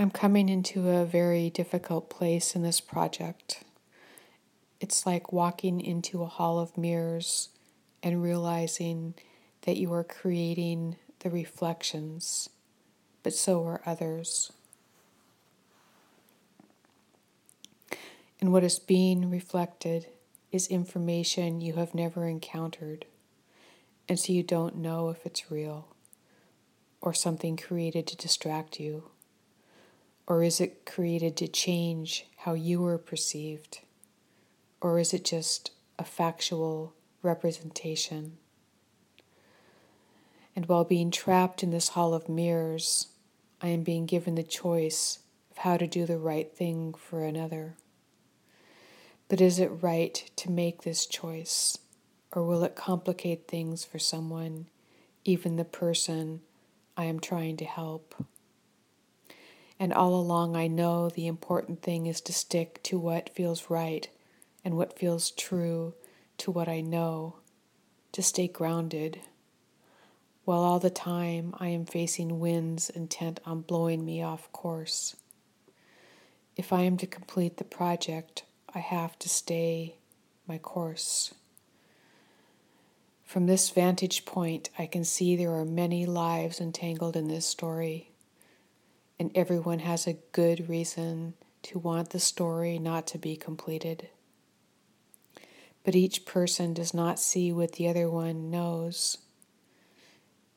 I'm coming into a very difficult place in this project. It's like walking into a hall of mirrors and realizing that you are creating the reflections, but so are others. And what is being reflected is information you have never encountered, and so you don't know if it's real or something created to distract you. Or is it created to change how you are perceived? Or is it just a factual representation? And while being trapped in this hall of mirrors, I am being given the choice of how to do the right thing for another. But is it right to make this choice, or will it complicate things for someone, even the person I am trying to help? And all along, I know the important thing is to stick to what feels right and what feels true to what I know, to stay grounded. While all the time I am facing winds intent on blowing me off course. If I am to complete the project, I have to stay my course. From this vantage point, I can see there are many lives entangled in this story and everyone has a good reason to want the story not to be completed. But each person does not see what the other one knows.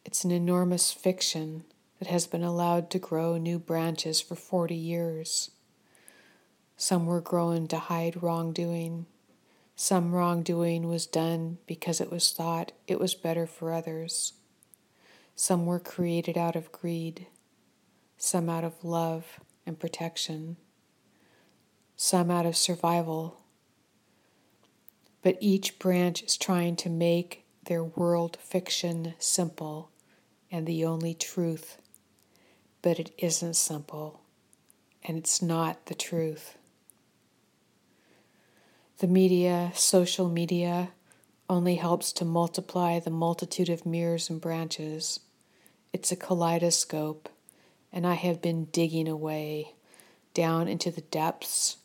It's an enormous fiction that has been allowed to grow new branches for 40 years. Some were grown to hide wrongdoing. Some wrongdoing was done because it was thought it was better for others. Some were created out of greed some out of love and protection, some out of survival. But each branch is trying to make their world fiction simple and the only truth. But it isn't simple, and it's not the truth. The media, social media, only helps to multiply the multitude of mirrors and branches. It's a kaleidoscope and I have been digging away down into the depths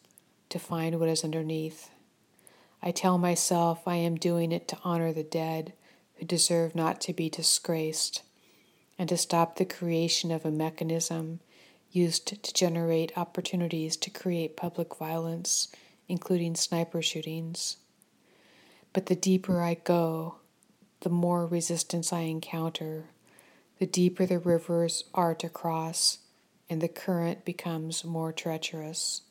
to find what is underneath. I tell myself I am doing it to honor the dead who deserve not to be disgraced, and to stop the creation of a mechanism used to generate opportunities to create public violence, including sniper shootings. But the deeper I go, the more resistance I encounter the deeper the rivers are to cross, and the current becomes more treacherous.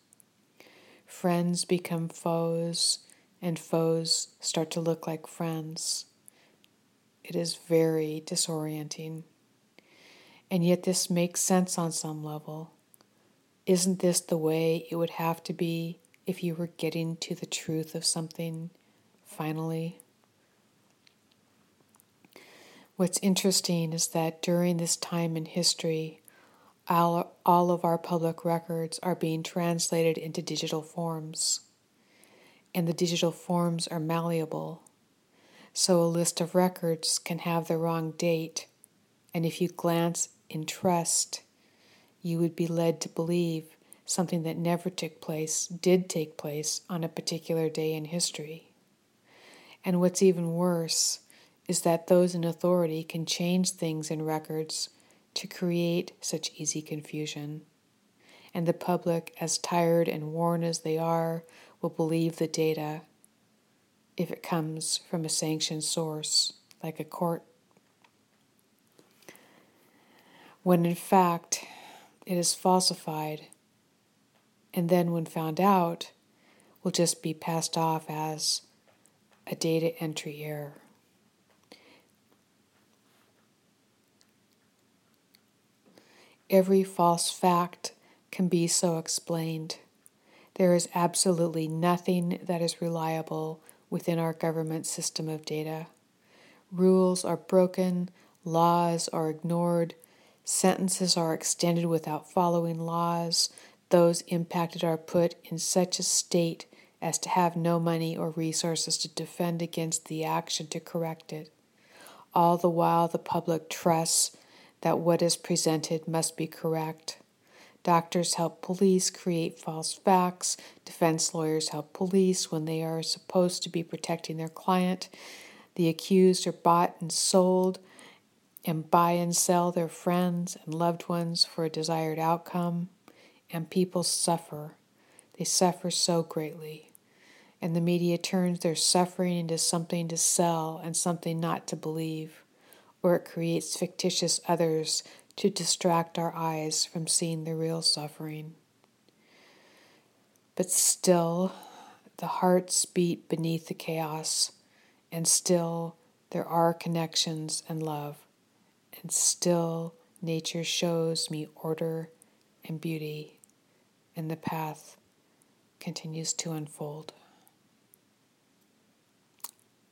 Friends become foes, and foes start to look like friends. It is very disorienting. And yet, this makes sense on some level. Isn't this the way it would have to be if you were getting to the truth of something finally? What's interesting is that during this time in history, all, all of our public records are being translated into digital forms. And the digital forms are malleable. So a list of records can have the wrong date, and if you glance in trust, you would be led to believe something that never took place did take place on a particular day in history. And what's even worse, is that those in authority can change things in records to create such easy confusion. And the public, as tired and worn as they are, will believe the data if it comes from a sanctioned source like a court. When in fact it is falsified, and then when found out, will just be passed off as a data entry error. Every false fact can be so explained. There is absolutely nothing that is reliable within our government system of data. Rules are broken, laws are ignored, sentences are extended without following laws, those impacted are put in such a state as to have no money or resources to defend against the action to correct it. All the while, the public trusts that what is presented must be correct, Doctors help police create false facts. Defense lawyers help police when they are supposed to be protecting their client. The accused are bought and sold and buy and sell their friends and loved ones for a desired outcome. And people suffer. They suffer so greatly. And the media turns their suffering into something to sell and something not to believe, or it creates fictitious others to distract our eyes from seeing the real suffering. But still, the hearts beat beneath the chaos, and still there are connections and love, and still nature shows me order and beauty, and the path continues to unfold.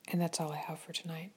And that's all I have for tonight.